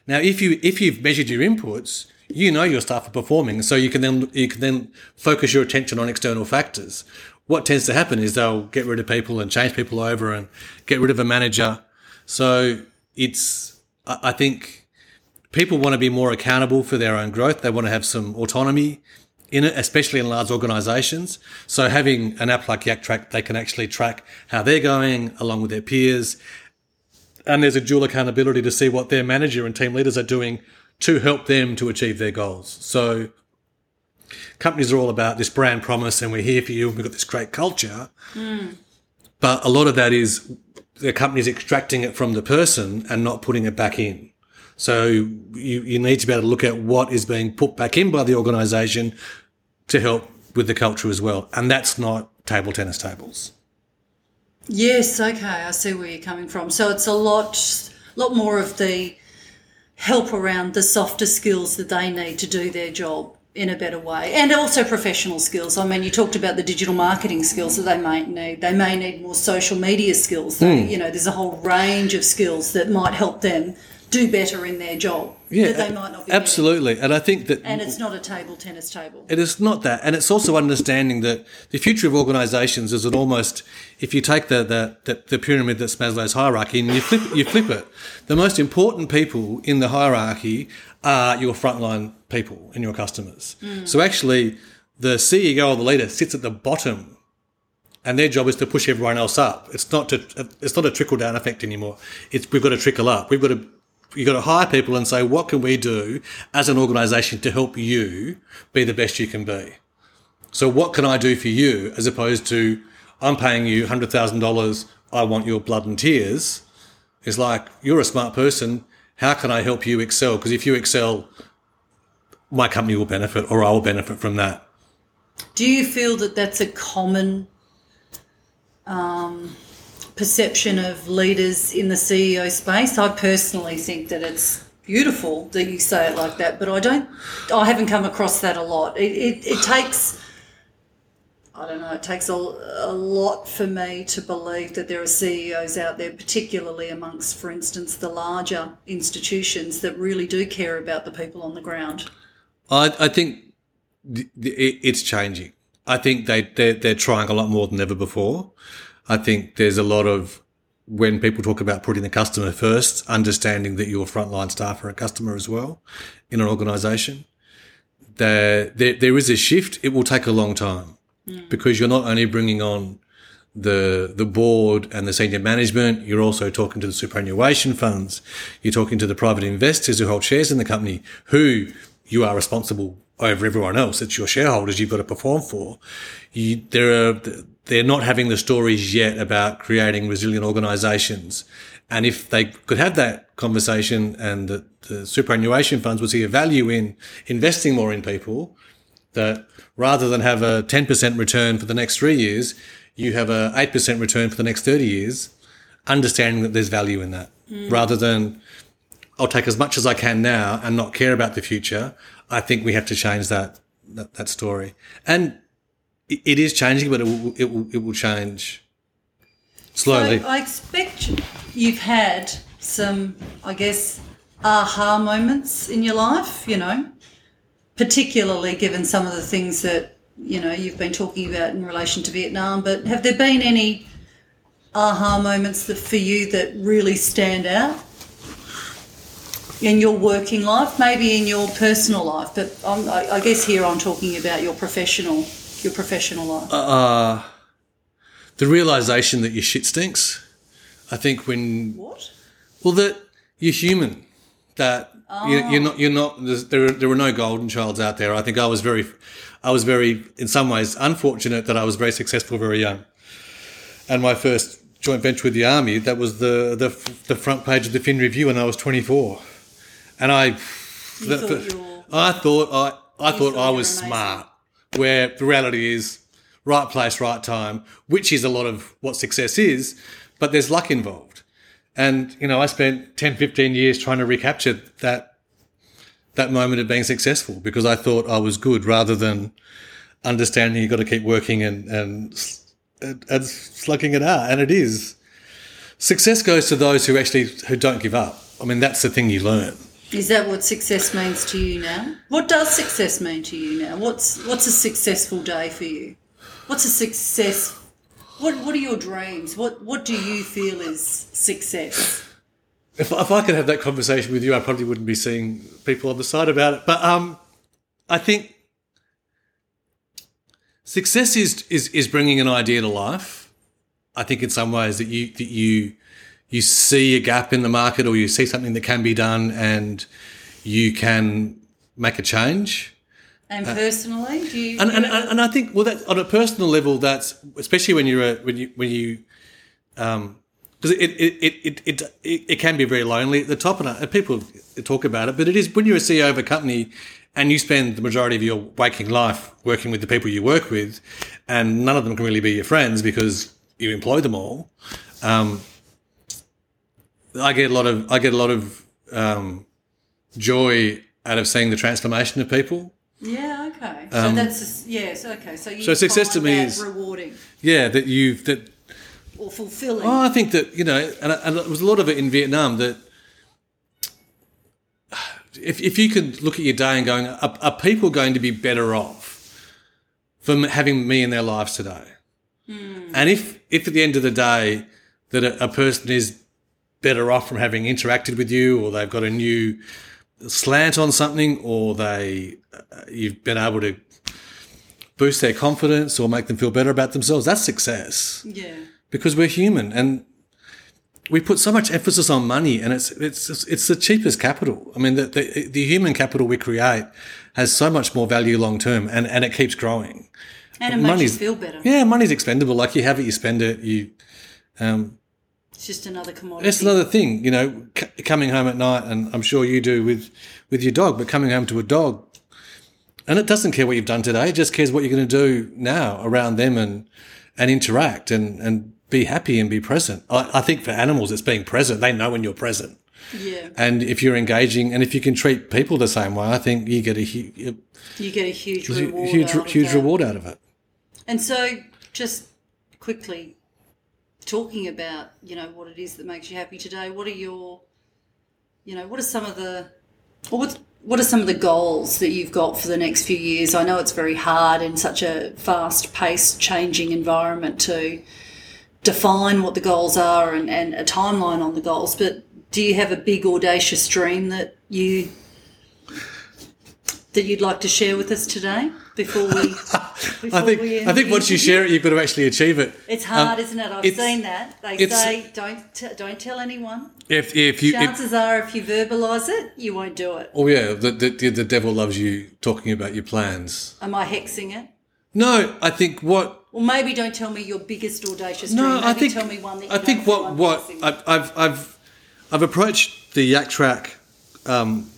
Now, if you if you've measured your inputs, you know your staff are performing, so you can then you can then focus your attention on external factors. What tends to happen is they'll get rid of people and change people over and get rid of a manager. So it's I I think people want to be more accountable for their own growth. They want to have some autonomy in it, especially in large organizations. So having an app like YakTrak, they can actually track how they're going along with their peers. And there's a dual accountability to see what their manager and team leaders are doing to help them to achieve their goals. So companies are all about this brand promise and we're here for you and we've got this great culture. Hmm. But a lot of that is the company's extracting it from the person and not putting it back in. So you, you need to be able to look at what is being put back in by the organization to help with the culture as well. And that's not table tennis tables. Yes, okay, I see where you're coming from. So it's a lot, lot more of the help around the softer skills that they need to do their job in a better way, and also professional skills. I mean, you talked about the digital marketing skills that they might need. They may need more social media skills. They, hmm. You know, there's a whole range of skills that might help them do better in their job that they might not be. absolutely. And I think that And it's not a table tennis table. It is not that, and it's also understanding that the future of organisations is an almost if you take the, the the the pyramid that's Maslow's hierarchy and you flip you flip it, the most important people in the hierarchy are your frontline people and your customers. Mm. So actually, the CEO or the leader sits at the bottom, and their job is to push everyone else up. It's not to it's not a trickle down effect anymore. It's we've got to trickle up. We've got to you've got to hire people and say, what can we do as an organization to help you be the best you can be? So what can I do for you as opposed to I'm paying you $100,000. I want your blood and tears. It's like, you're a smart person. How can I help you excel? Because if you excel, my company will benefit or I will benefit from that. Do you feel that that's a common um, perception of leaders in the CEO space? I personally think that it's beautiful that you say it like that, but I don't. I haven't come across that a lot. It, it, it takes I don't know, it takes a, a lot for me to believe that there are CEOs out there, particularly amongst, for instance, the larger institutions that really do care about the people on the ground. I, I think th- th- it's changing. I think they they're, they're trying a lot more than ever before. I think there's a lot of when people talk about putting the customer first, understanding that your frontline staff are a customer as well in an organisation. There, there there is a shift. It will take a long time because you're not only bringing on the the board and the senior management. You're also talking to the superannuation funds. You're talking to the private investors who hold shares in the company, who you are responsible over everyone else. It's your shareholders you've got to perform for. You, there are they're not having the stories yet about creating resilient organisations. And if they could have that conversation and the, the superannuation funds would see a value in investing more in people, that rather than have a 10% return for the next three years, you have a 8% return for the next 30 years, understanding that there's value in that mm. rather than I'll take as much as I can now and not care about the future. I think we have to change that, that, that story. And it, is changing, but it will, it will, it will change slowly. So I expect you've had some, I guess, aha moments in your life, you know, particularly given some of the things that, you know, you've been talking about in relation to Vietnam. But have there been any aha moments that for you that really stand out? In your working life, maybe in your personal life, but I, I guess here I'm talking about your professional, your professional life. uh, the realization that your shit stinks. I think when what? Well, that you're human. That you, you're not. You're not. There, there were no golden childs out there. I think I was very, I was very, in some ways, unfortunate that I was very successful very young. And my first joint venture with the army, that was the the, the front page of the Fin Review, and I was 24. And I, thought the- you were- I thought I, I thought thought I was smart. Where the reality is, right place, right time, which is a lot of what success is, but there's luck involved. And, you know, I spent 10, 15 years trying to recapture that, that moment of being successful because I thought I was good rather than understanding you've got to keep working and, and, and, slugging it out. And it is. Success goes to those who actually, who don't give up. I mean, that's the thing you learn. Is that what success means to you now? What does success mean to you now? What's what's a successful day for you? What's a success? What what are your dreams? What what do you feel is success? If, if I could have that conversation with you, I probably wouldn't be seeing people on the side about it. But um, I think success is, is is bringing an idea to life. I think in some ways that you that you you see a gap in the market or you see something that can be done and you can make a change. And personally, do you? Uh, And, and, and I think, well, that on a personal level, that's especially when you're a, when you when you um because it it, it, it, it it it can be very lonely at the top, and uh, people talk about it, but it is when you're a CEO of a company and you spend the majority of your waking life working with the people you work with, and none of them can really be your friends because you employ them all. Um, I get a lot of I get a lot of um, joy out of seeing the transformation of people. yeah, okay. So that's yes, okay. So you Um, so success to me is- rewarding Yeah, that you've that or fulfilling. Oh, I think that you know, and, and there was a lot of it in Vietnam that if if you could look at your day and going, are, are people going to be better off from having me in their lives today? And if if at the end of the day that a, a person is better off from having interacted with you, or they've got a new slant on something, or they uh, you've been able to boost their confidence or make them feel better about themselves, that's success yeah. because we're human and we put so much emphasis on money and it's it's it's the cheapest capital. I mean the the, the human capital we create has so much more value long term and, and it keeps growing. And it makes you Money's- feel better. Yeah, money's expendable. Like you have it, you spend it. You um, It's just another commodity. it's another thing, you know, c- coming home at night, and I'm sure you do with with your dog, but coming home to a dog, and it doesn't care what you've done today; it just cares what you're going to do now around them and and interact and and be happy and be present. I, I think for animals, it's being present. They know when you're present, yeah. and if you're engaging, and if you can treat people the same way, I think you get a hu- You get a huge reward. huge huge that. reward out of it. And so, just quickly talking about, you know, what it is that makes you happy today. What are your, you know, what are some of the, what what are some of the goals that you've got for the next few years? I know it's very hard in such a fast-paced, changing environment to define what the goals are and, and a timeline on the goals, but do you have a big audacious dream that you that you'd like to share with us today before we? [LAUGHS] Before I think we I think once you share it, you've got to actually achieve it. it's hard, Um, isn't it? I've seen that. They say don't t- don't tell anyone. If if you if, Chances are, if you verbalise it, you won't do it. oh yeah, the, the the devil loves you talking about your plans. Am I hexing it? No, I think what Well, maybe don't tell me your biggest audacious no, dream. Maybe I think tell me one that I think what what. I've I've I've, I've approached the YakTrak um,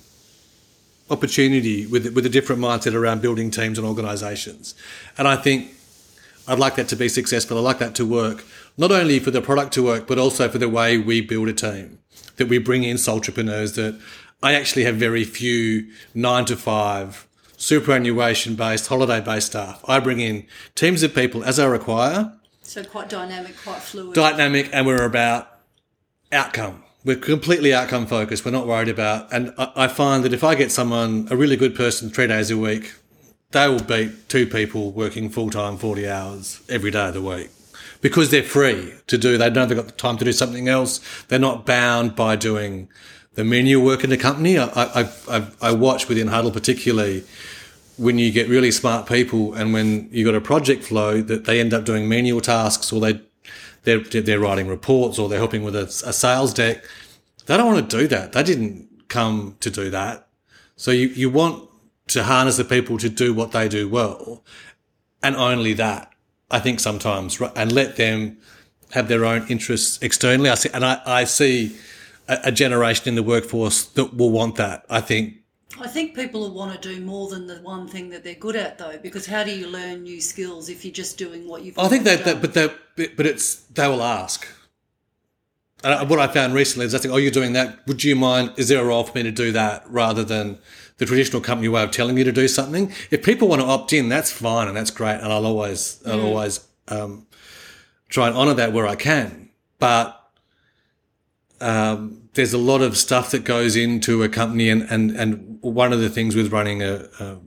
opportunity with with a different mindset around building teams and organisations, and I think I'd like that to be successful. I'd like that to work not only for the product to work, but also for the way we build a team. That we bring in entrepreneurs. That I actually have very few nine to five superannuation based, holiday based staff. I bring in teams of people as I require so quite dynamic, quite fluid. dynamic and we're about outcome. We're completely outcome focused. We're not worried about, and I, I find that if I get someone, a really good person, three days a week, they will beat two people working full time, 40 hours every day of the week because they're free to do. They know they've got the time to do something else. They're not bound by doing the menial work in the company. I, I, I, I watch within Huddle particularly when you get really smart people and when you've got a project flow that they end up doing menial tasks or they they're, they're writing reports or they're helping with a, a sales deck. They don't want to do that. They didn't come to do that. So you, you want to harness the people to do what they do well and only that. I think sometimes and let them have their own interests externally. I see, and I, I see a, a generation in the workforce that will want that. I think I think people will want to do more than the one thing that they're good at, though, because how do you learn new skills if you're just doing what you've? I think that, that but that, but it's they will ask. And what I found recently is I think, oh, you're doing that. Would you mind? Is there a role for me to do that rather than the traditional company way of telling you to do something? If people want to opt in, that's fine and that's great, and I'll always, I'll always um, try and honour that where I can. But um, there's a lot of stuff that goes into a company, and and and one of the things with running a, a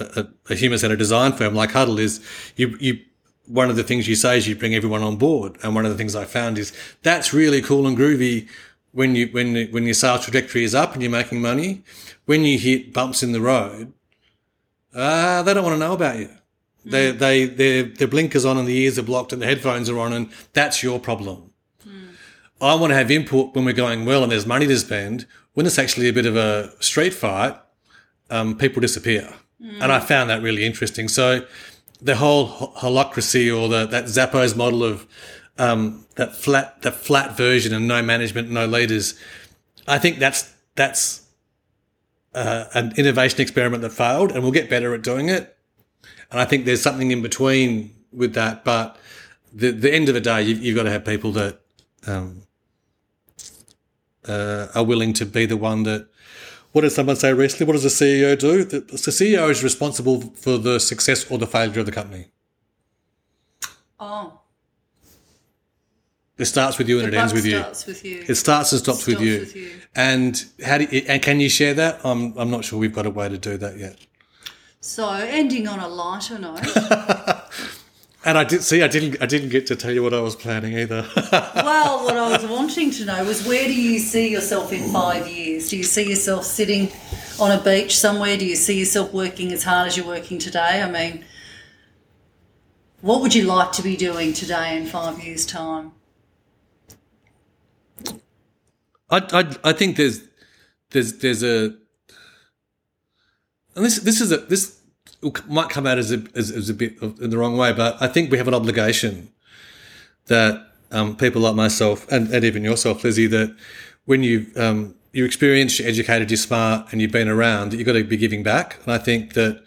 a, a human centered design firm like Huddle is you, you, one of the things you say is you bring everyone on board. And one of the things I found is that's really cool and groovy when you, when, when your sales trajectory is up and you're making money. When you hit bumps in the road, uh, they don't want to know about you. They, they, their, their blinkers on and the ears are blocked and the headphones are on and that's your problem. I want to have input when we're going well and there's money to spend. When it's actually a bit of a street fight, um, people disappear. And I found that really interesting. So the whole holacracy or the, that Zappos model of um, that flat that flat version and no management, no leaders, I think that's that's uh, an innovation experiment that failed, and we'll get better at doing it. And I think there's something in between with that, but the the end of the day, you've, you've got to have people that um, uh, are willing to be the one that what does someone say recently? What does the CEO do? The, the CEO is responsible for the success or the failure of the company. oh, It starts with you and the it ends with you. starts with you. It starts and stops, with, you. with you. And how do you, and can you share that? I'm I'm not sure we've got a way to do that yet. So, ending on a lighter note, [LAUGHS] And I did see I didn't I didn't get to tell you what I was planning either. [LAUGHS] well, what I was wanting to know was where do you see yourself in five years? Do you see yourself sitting on a beach somewhere? Do you see yourself working as hard as you're working today? I mean, what would you like to be doing today in five years' time? I, I I think there's there's there's a and this this is a this might come out as a as, as a bit of, in the wrong way, but I think we have an obligation that um, people like myself and, and even yourself, Lizzie, that when you um, you're experienced, you're educated, you're smart, and you've been around, that you've got to be giving back. And I think that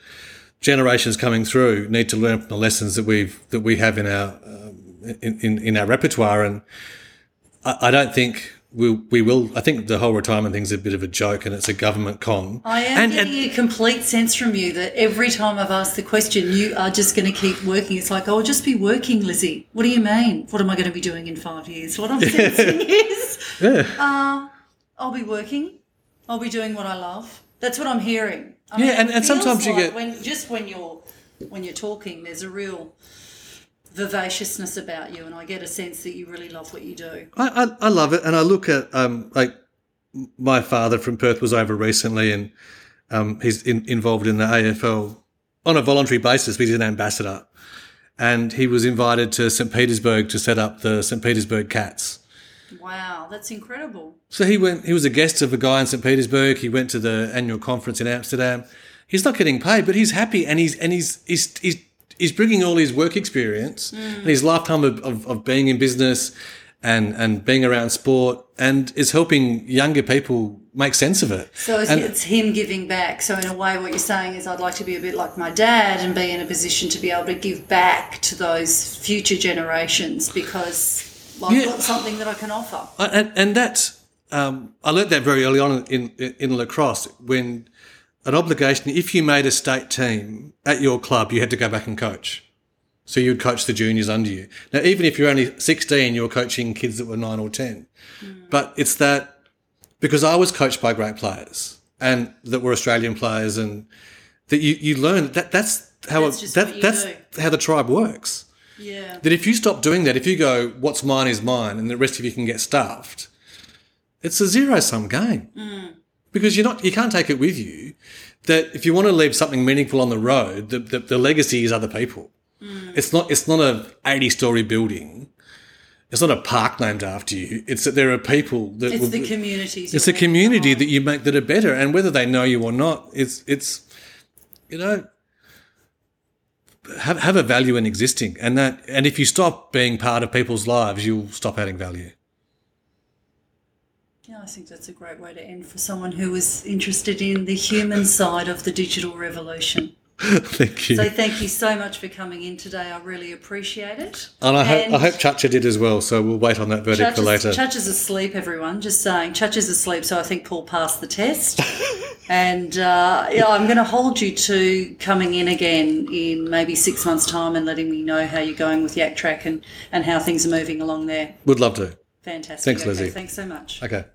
generations coming through need to learn from the lessons that we've that we have in our um, in, in in our repertoire. And I, I don't think we we will. I think the whole retirement thing's a bit of a joke, and it's a government con. I am and, getting a complete sense from you that every time I've asked the question, you are just going to keep working. It's like, I'll just be working, Lizzie. What do you mean? What am I going to be doing in five years? What I'm [LAUGHS] sensing is, uh, I'll be working. I'll be doing what I love. That's what I'm hearing. I Yeah, and- and sometimes feels you get- when just when you're when you're talking, there's a real vivaciousness about you, and I get a sense that you really love what you do. I, I, I love it, and I look at um, like my father from Perth was over recently, and um, he's in, involved in the AFL on a voluntary basis. But he's an ambassador, and he was invited to St Petersburg to set up the St Petersburg Cats. Wow, that's incredible. So he went. He was a guest of a guy in St Petersburg. He went to the annual conference in Amsterdam. He's not getting paid, but he's happy, and he's and he's he's he's, he's bringing all his work experience and his lifetime of, of, of being in business and and being around sport, and is helping younger people make sense of it. So it's, And- it's him giving back. So in a way, what you're saying is, I'd like to be a bit like my dad and be in a position to be able to give back to those future generations because I've Yeah. got something that I can offer. And, and that's um, I learnt that very early on in, in in lacrosse when an obligation. If you made a state team at your club you had to go back and coach. So you'd coach the juniors under you. Now even if you're only 16 you're coaching kids that were 9 or 10 mm. but it's that because I was coached by great players and that were Australian players and that you you learn that that's how That's it, that, that's do. how the tribe works. Yeah. that if you stop doing that, if you go, what's mine is mine, and the rest of you can get stuffed, it's a zero sum game mm. Because you're not, you can't take it with you. That if you want to leave something meaningful on the road, the, the, the legacy is other people. Mm. It's not, it's not a 80 story building. It's not a park named after you. It's that there are people that It's will- the communities. it's a community uh-huh. that you make that are better, and whether they know you or not, it's it's you know have have a value in existing, and that and if you stop being part of people's lives, you'll stop adding value. I think that's a great way to end for someone who is interested in the human side of the digital revolution. [LAUGHS] Thank you. So thank you so much for coming in today. I really appreciate it. and I hope and- I hope Chacha did as well. So we'll wait on that verdict Church for later. Church is asleep, everyone. Just saying, Church is asleep, so I think Paul passed the test. [LAUGHS] and uh, yeah, I'm going to hold you to coming in again in maybe six months' time and letting me know how you're going with YakTrak and, and how things are moving along there. Would love to. Fantastic. Thanks, okay, Lizzie. Thanks so much. Okay.